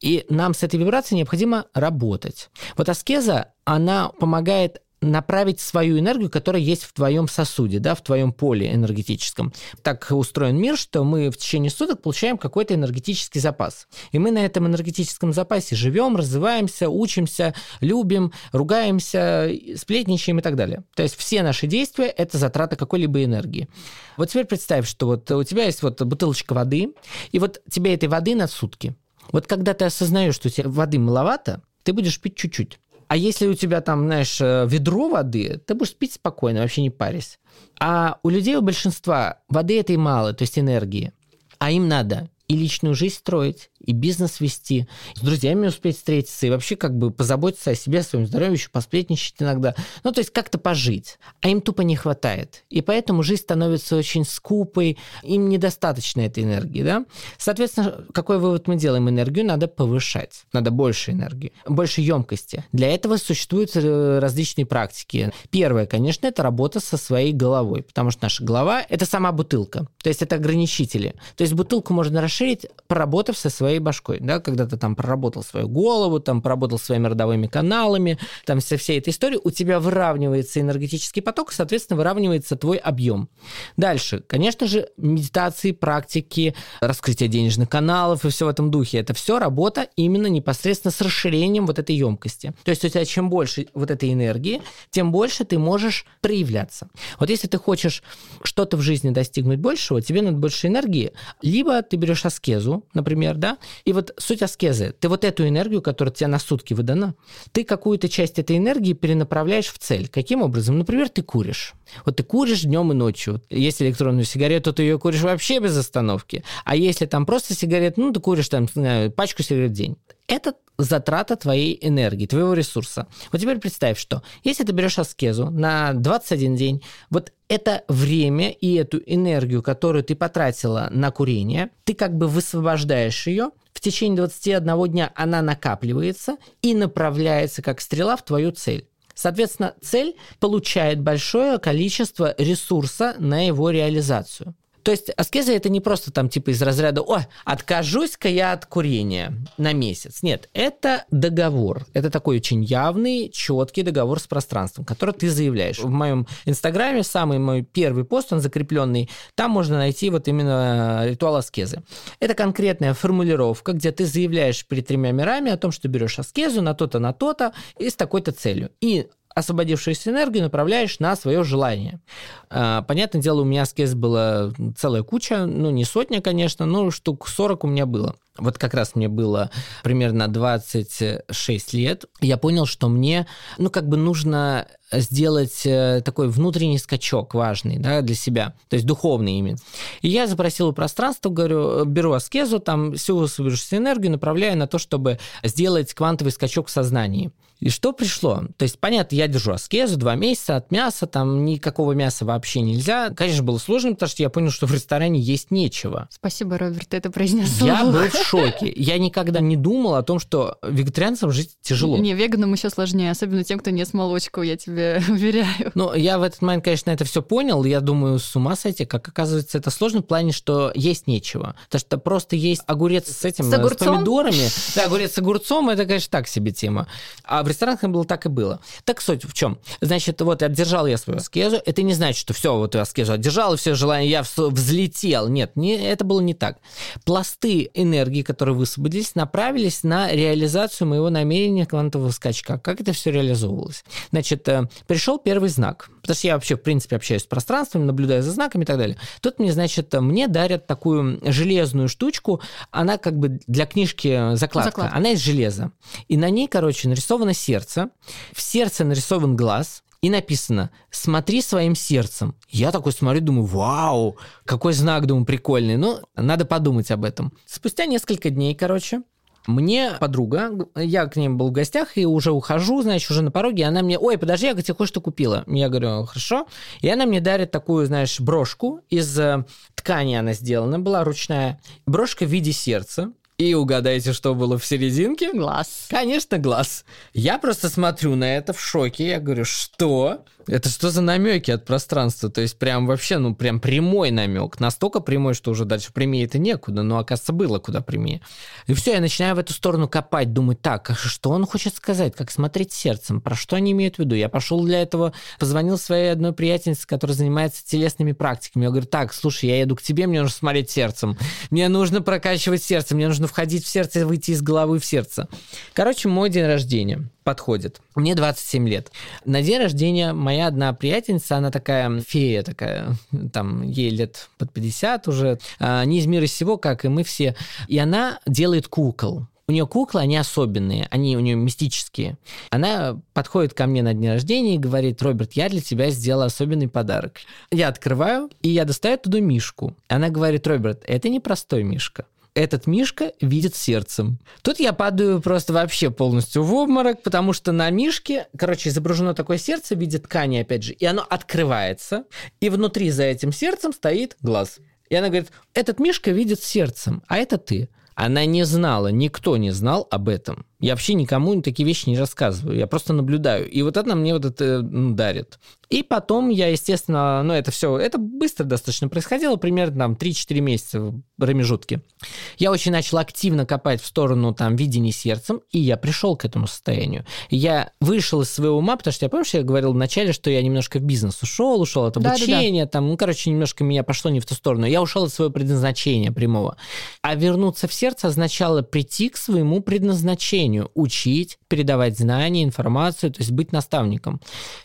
И нам с этой вибрацией необходимо работать. Вот аскеза, она помогает направить свою энергию, которая есть в твоем сосуде, да, в твоем поле энергетическом. Так устроен мир, что мы в течение суток получаем какой-то энергетический запас. И мы на этом энергетическом запасе живем, развиваемся, учимся, любим, ругаемся, сплетничаем и так далее. То есть все наши действия – это затрата какой-либо энергии. Вот теперь представь, что вот у тебя есть вот бутылочка воды, и вот тебе этой воды на сутки. Вот когда ты осознаешь, что у тебя воды маловато, ты будешь пить чуть-чуть. А если у тебя там, знаешь, э, ведро воды, ты будешь пить спокойно, вообще не парясь. А у людей, у большинства, воды этой мало, то есть энергии. А им надо и личную жизнь строить, и бизнес вести, с друзьями успеть встретиться, и вообще как бы позаботиться о себе, о своем здоровье, еще посплетничать иногда. Ну, то есть как-то пожить. А им тупо не хватает. И поэтому жизнь становится очень скупой, им недостаточно этой энергии, да? Соответственно, какой вывод мы делаем? Энергию надо повышать. Надо больше энергии, больше емкости. Для этого существуют э, различные практики. Первое, конечно, это работа со своей головой, потому что наша голова – это сама бутылка, то есть это ограничители. То есть бутылку можно расширить, поработав со своей своей башкой, да, когда ты там проработал свою голову, там проработал своими родовыми каналами, там со всей этой истории, у тебя выравнивается энергетический поток, соответственно, выравнивается твой объем. Дальше, конечно же, медитации, практики, раскрытие денежных каналов и все в этом духе, это все работа именно непосредственно с расширением вот этой емкости. То есть у тебя чем больше вот этой энергии, тем больше ты можешь проявляться. Вот если ты хочешь что-то в жизни достигнуть большего, тебе надо больше энергии, либо ты берешь аскезу, например, да, и вот суть аскезы. Ты вот эту энергию, которая тебе на сутки выдана, ты какую-то часть этой энергии перенаправляешь в цель. Каким образом? Например, ты куришь. Вот ты куришь днем и ночью. Если электронную сигарету, ты ее куришь вообще без остановки. А если там просто сигарет, ну, ты куришь там, знаю, пачку сигарет в день. Это затрата твоей энергии, твоего ресурса. Вот теперь представь, что если ты берешь аскезу на 21 день, вот это время и эту энергию, которую ты потратила на курение, ты как бы высвобождаешь ее, в течение 21 дня она накапливается и направляется как стрела в твою цель. Соответственно, цель получает большое количество ресурса на его реализацию. То есть аскеза это не просто там типа из разряда «О, откажусь-ка я от курения на месяц». Нет, это договор. Это такой очень явный, четкий договор с пространством, который ты заявляешь. В моем инстаграме самый мой первый пост, он закрепленный, там можно найти вот именно ритуал аскезы. Это конкретная формулировка, где ты заявляешь перед тремя мирами о том, что берешь аскезу на то-то, на то-то и с такой-то целью. И освободившуюся энергию направляешь на свое желание. А, понятное дело, у меня аскез была целая куча, ну, не сотня, конечно, но штук 40 у меня было. Вот как раз мне было примерно 26 лет. Я понял, что мне, ну, как бы нужно сделать э, такой внутренний скачок важный да, для себя, то есть духовный именно. И я запросил у пространства, говорю, беру аскезу, там всю высвободившуюся энергию направляю на то, чтобы сделать квантовый скачок в сознании. И что пришло? То есть, понятно, я держу аскезу два месяца от мяса, там никакого мяса вообще нельзя. Конечно, было сложно, потому что я понял, что в ресторане есть нечего. Спасибо, Роберт, ты это произнес. Я был в шоке. Я никогда не думал о том, что вегетарианцам жить тяжело. Не, веганам еще сложнее, особенно тем, кто не с молочку, я тебе уверяю. Ну, я в этот момент, конечно, это все понял. Я думаю, с ума сойти, как оказывается, это сложно в плане, что есть нечего. Потому что просто есть огурец с этим, с, огурцом? с помидорами. Да, огурец с огурцом, это, конечно, так себе тема. А в ресторанах было так и было. Так суть в чем? Значит, вот отдержал я свою аскезу. Это не значит, что все, вот я аскезу отдержал, и все желания, я взлетел. Нет, не, это было не так. Пласты энергии, которые высвободились, направились на реализацию моего намерения квантового скачка. Как это все реализовывалось? Значит, э, пришел первый знак. Потому что я вообще, в принципе, общаюсь с пространством, наблюдаю за знаками и так далее. Тут мне, значит, мне дарят такую железную штучку. Она как бы для книжки закладка. закладка. Она из железа. И на ней, короче, нарисовано сердце в сердце нарисован глаз, и написано «Смотри своим сердцем». Я такой смотрю, думаю, вау, какой знак, думаю, прикольный. Ну, надо подумать об этом. Спустя несколько дней, короче, мне подруга, я к ней был в гостях и уже ухожу, значит, уже на пороге, она мне, ой, подожди, я тебе кое-что купила. Я говорю, хорошо. И она мне дарит такую, знаешь, брошку из э, ткани она сделана, была ручная. Брошка в виде сердца. И угадайте, что было в серединке? Глаз. Конечно, глаз. Я просто смотрю на это в шоке. Я говорю, что? Это что за намеки от пространства? То есть прям вообще, ну прям прямой намек. Настолько прямой, что уже дальше прямее это некуда, но оказывается было куда прямее. И все, я начинаю в эту сторону копать, думаю, так, а что он хочет сказать, как смотреть сердцем, про что они имеют в виду? Я пошел для этого, позвонил своей одной приятельнице, которая занимается телесными практиками. Я говорю, так, слушай, я еду к тебе, мне нужно смотреть сердцем. Мне нужно прокачивать сердце, мне нужно входить в сердце, выйти из головы в сердце. Короче, мой день рождения подходит. Мне 27 лет. На день рождения моя одна приятельница, она такая фея такая, там ей лет под 50 уже, а, не из мира сего, как и мы все. И она делает кукол. У нее куклы, они особенные, они у нее мистические. Она подходит ко мне на день рождения и говорит, Роберт, я для тебя сделала особенный подарок. Я открываю, и я достаю туда мишку. Она говорит, Роберт, это не простой мишка этот Мишка видит сердцем. Тут я падаю просто вообще полностью в обморок, потому что на Мишке, короче, изображено такое сердце в виде ткани, опять же, и оно открывается, и внутри за этим сердцем стоит глаз. И она говорит, этот Мишка видит сердцем, а это ты. Она не знала, никто не знал об этом. Я вообще никому такие вещи не рассказываю, я просто наблюдаю. И вот это мне вот это ну, дарит. И потом я, естественно, ну это все, это быстро достаточно происходило, примерно там 3-4 месяца в промежутке. Я очень начал активно копать в сторону там видения сердцем, и я пришел к этому состоянию. Я вышел из своего ума, потому что я помню, что я говорил вначале, что я немножко в бизнес ушел, ушел от обучения, да, да, да. там, ну, короче, немножко меня пошло не в ту сторону. Я ушел от своего предназначения прямого. А вернуться в сердце означало прийти к своему предназначению обучению, учить, передавать знания, информацию, то есть быть наставником.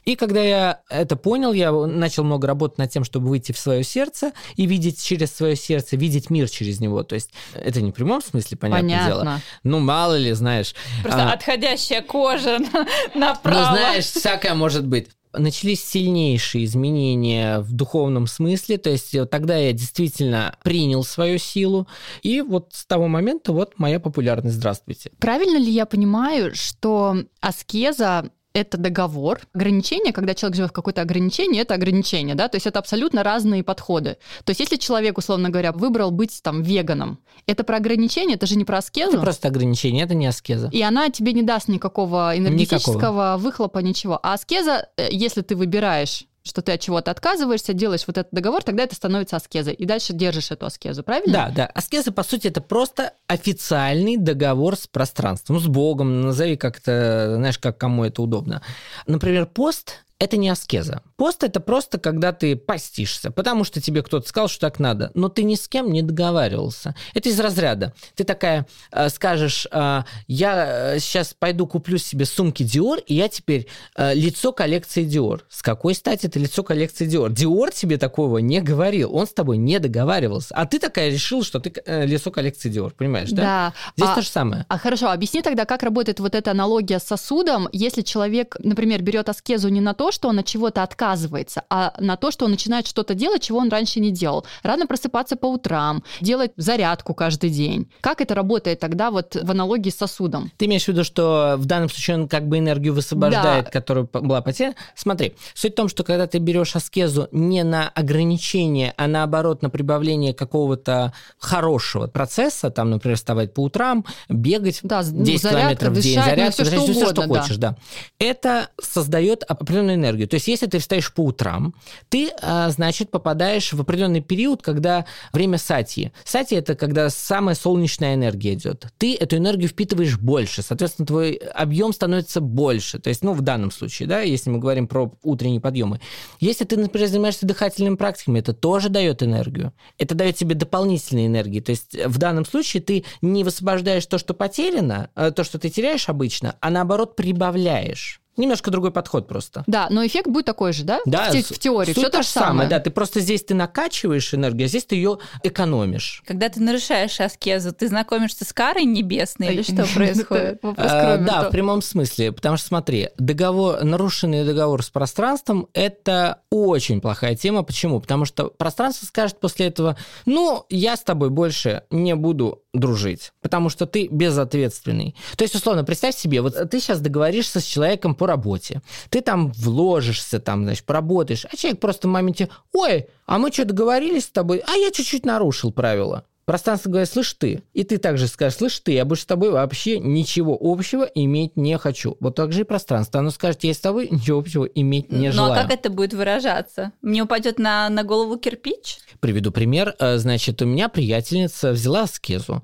И когда я это понял, я начал много работать над тем, чтобы выйти в свое сердце и видеть через свое сердце, видеть мир через него. То есть это не в прямом смысле, понятное Понятно. дело. Ну, мало ли, знаешь. Просто а... отходящая кожа направо. Ну, знаешь, всякое может быть начались сильнейшие изменения в духовном смысле, то есть э, тогда я действительно принял свою силу, и вот с того момента вот моя популярность, здравствуйте. Правильно ли я понимаю, что аскеза это договор. Ограничение, когда человек живет в какое-то ограничение, это ограничение, да, то есть это абсолютно разные подходы. То есть если человек, условно говоря, выбрал быть там веганом, это про ограничение, это же не про аскезу. Это просто ограничение, это не аскеза. И она тебе не даст никакого энергетического никакого. выхлопа, ничего. А аскеза, э, если ты выбираешь что ты от чего-то отказываешься, делаешь вот этот договор, тогда это становится аскезой. И дальше держишь эту аскезу, правильно? Да, да. Аскеза, по сути, это просто официальный договор с пространством, с Богом, назови как-то, знаешь, как кому это удобно. Например, пост это не аскеза. Пост это просто когда ты постишься, потому что тебе кто-то сказал, что так надо, но ты ни с кем не договаривался. Это из разряда. Ты такая э, скажешь, э, я сейчас пойду куплю себе сумки Dior, и я теперь э, лицо коллекции Dior. С какой стати это лицо коллекции Dior? Dior тебе такого не говорил, он с тобой не договаривался. А ты такая решила, что ты э, лицо коллекции Dior, понимаешь, да? Да. Здесь а, то же самое. А хорошо, объясни тогда, как работает вот эта аналогия с сосудом, если человек, например, берет аскезу не на то, то, что он от чего-то отказывается, а на то, что он начинает что-то делать, чего он раньше не делал. Рано просыпаться по утрам, делать зарядку каждый день. Как это работает тогда вот в аналогии с сосудом? Ты имеешь в виду, что в данном случае он как бы энергию высвобождает, да. которая была потеряна? Смотри, суть в том, что когда ты берешь аскезу не на ограничение, а наоборот на прибавление какого-то хорошего процесса, там, например, вставать по утрам, бегать да, 10 ну, зарядка, километров в день, зарядка, ну, все, что, угодно, все, что да. хочешь, да. Это создает определенную энергию. То есть, если ты встаешь по утрам, ты, а, значит, попадаешь в определенный период, когда время сати. Сати – это когда самая солнечная энергия идет. Ты эту энергию впитываешь больше, соответственно, твой объем становится больше. То есть, ну, в данном случае, да, если мы говорим про утренние подъемы. Если ты, например, занимаешься дыхательными практиками, это тоже дает энергию. Это дает тебе дополнительные энергии. То есть, в данном случае ты не высвобождаешь то, что потеряно, а то, что ты теряешь обычно, а наоборот прибавляешь. Немножко другой подход просто. Да, но эффект будет такой же, да? Да, в, в теории. Все то же самое. самое. Да, ты просто здесь ты накачиваешь энергию, а здесь ты ее экономишь. Когда ты нарушаешь аскезу, ты знакомишься с карой небесной или что происходит? А, да, в прямом смысле. Потому что смотри, договор, нарушенный договор с пространством – это очень плохая тема. Почему? Потому что пространство скажет после этого, ну, я с тобой больше не буду дружить, потому что ты безответственный. То есть, условно, представь себе, вот ты сейчас договоришься с человеком по работе, ты там вложишься, там, значит, поработаешь, а человек просто в моменте, ой, а мы что, договорились с тобой, а я чуть-чуть нарушил правила. Пространство говорит, слышь ты, и ты также скажешь, слышь ты, я больше с тобой вообще ничего общего иметь не хочу. Вот так же и пространство. Оно скажет, я с тобой ничего общего иметь не желаю. Ну а как это будет выражаться? Мне упадет на, на голову кирпич? Приведу пример. Э, значит, у меня приятельница взяла аскезу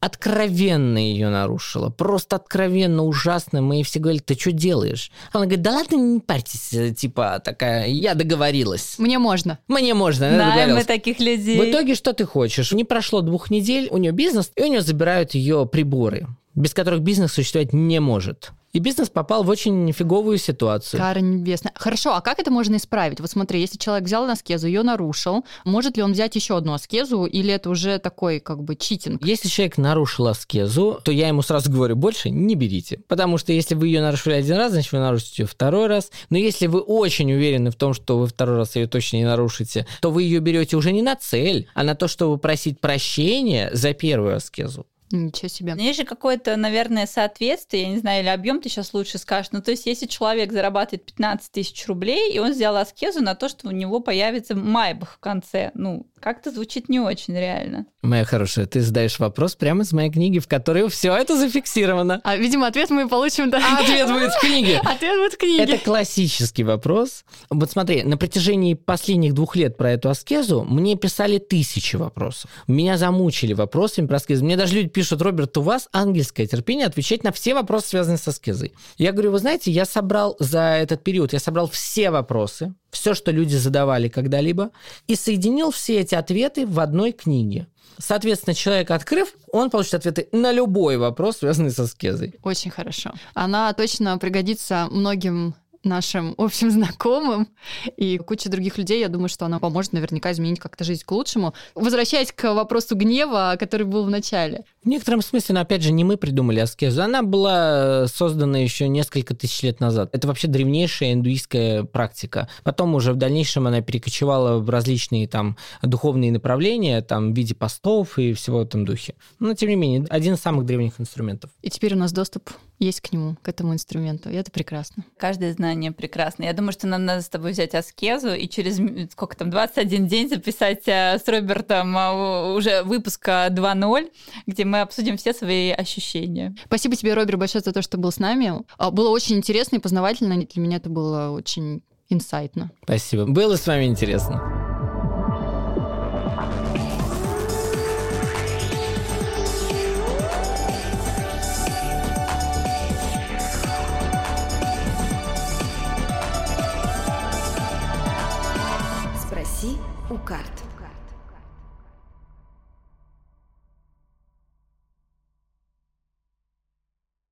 откровенно ее нарушила. Просто откровенно ужасно. Мы ей все говорили, ты что делаешь? Она говорит, да ладно, не парьтесь. Э, типа такая, я договорилась. Мне можно. Мне можно. Да, мы таких людей. В итоге что ты хочешь? Не прошло двух недель, у нее бизнес, и у нее забирают ее приборы без которых бизнес существовать не может. И бизнес попал в очень фиговую ситуацию. Кара небесная. Хорошо, а как это можно исправить? Вот смотри, если человек взял аскезу, ее нарушил, может ли он взять еще одну аскезу, или это уже такой как бы читинг? Если человек нарушил аскезу, то я ему сразу говорю, больше не берите. Потому что если вы ее нарушили один раз, значит вы нарушите ее второй раз. Но если вы очень уверены в том, что вы второй раз ее точно не нарушите, то вы ее берете уже не на цель, а на то, чтобы просить прощения за первую аскезу. Ничего себе. Ну, есть же какое-то, наверное, соответствие, я не знаю, или объем ты сейчас лучше скажешь. Ну, то есть, если человек зарабатывает 15 тысяч рублей, и он сделал аскезу на то, что у него появится майбах в конце, ну, как-то звучит не очень реально. Моя хорошая, ты задаешь вопрос прямо из моей книги, в которой все это зафиксировано. А, видимо, ответ мы получим, да. А ответ будет в книге. Ответ будет в книге. Это классический вопрос. Вот смотри, на протяжении последних двух лет про эту аскезу мне писали тысячи вопросов. Меня замучили вопросами про аскезу. Мне даже люди пишут, Роберт, у вас ангельское терпение отвечать на все вопросы, связанные с аскезой. Я говорю, вы знаете, я собрал за этот период, я собрал все вопросы, все, что люди задавали когда-либо, и соединил все эти ответы в одной книге. Соответственно, человек, открыв, он получит ответы на любой вопрос, связанный со аскезой. Очень хорошо. Она точно пригодится многим нашим общим знакомым и куча других людей. Я думаю, что она поможет наверняка изменить как-то жизнь к лучшему. Возвращаясь к вопросу гнева, который был в начале. В некотором смысле, но опять же, не мы придумали аскезу. Она была создана еще несколько тысяч лет назад. Это вообще древнейшая индуистская практика. Потом уже в дальнейшем она перекочевала в различные там духовные направления, там в виде постов и всего в этом духе. Но, тем не менее, один из самых древних инструментов. И теперь у нас доступ есть к нему, к этому инструменту. И это прекрасно. Каждое знание прекрасно. Я думаю, что нам надо с тобой взять аскезу и через сколько там, 21 день записать э, с Робертом э, уже выпуска 2.0, где мы обсудим все свои ощущения. Спасибо тебе, Роберт, большое за то, что был с нами. А, было очень интересно и познавательно. Для меня это было очень инсайтно. Спасибо. Было с вами интересно.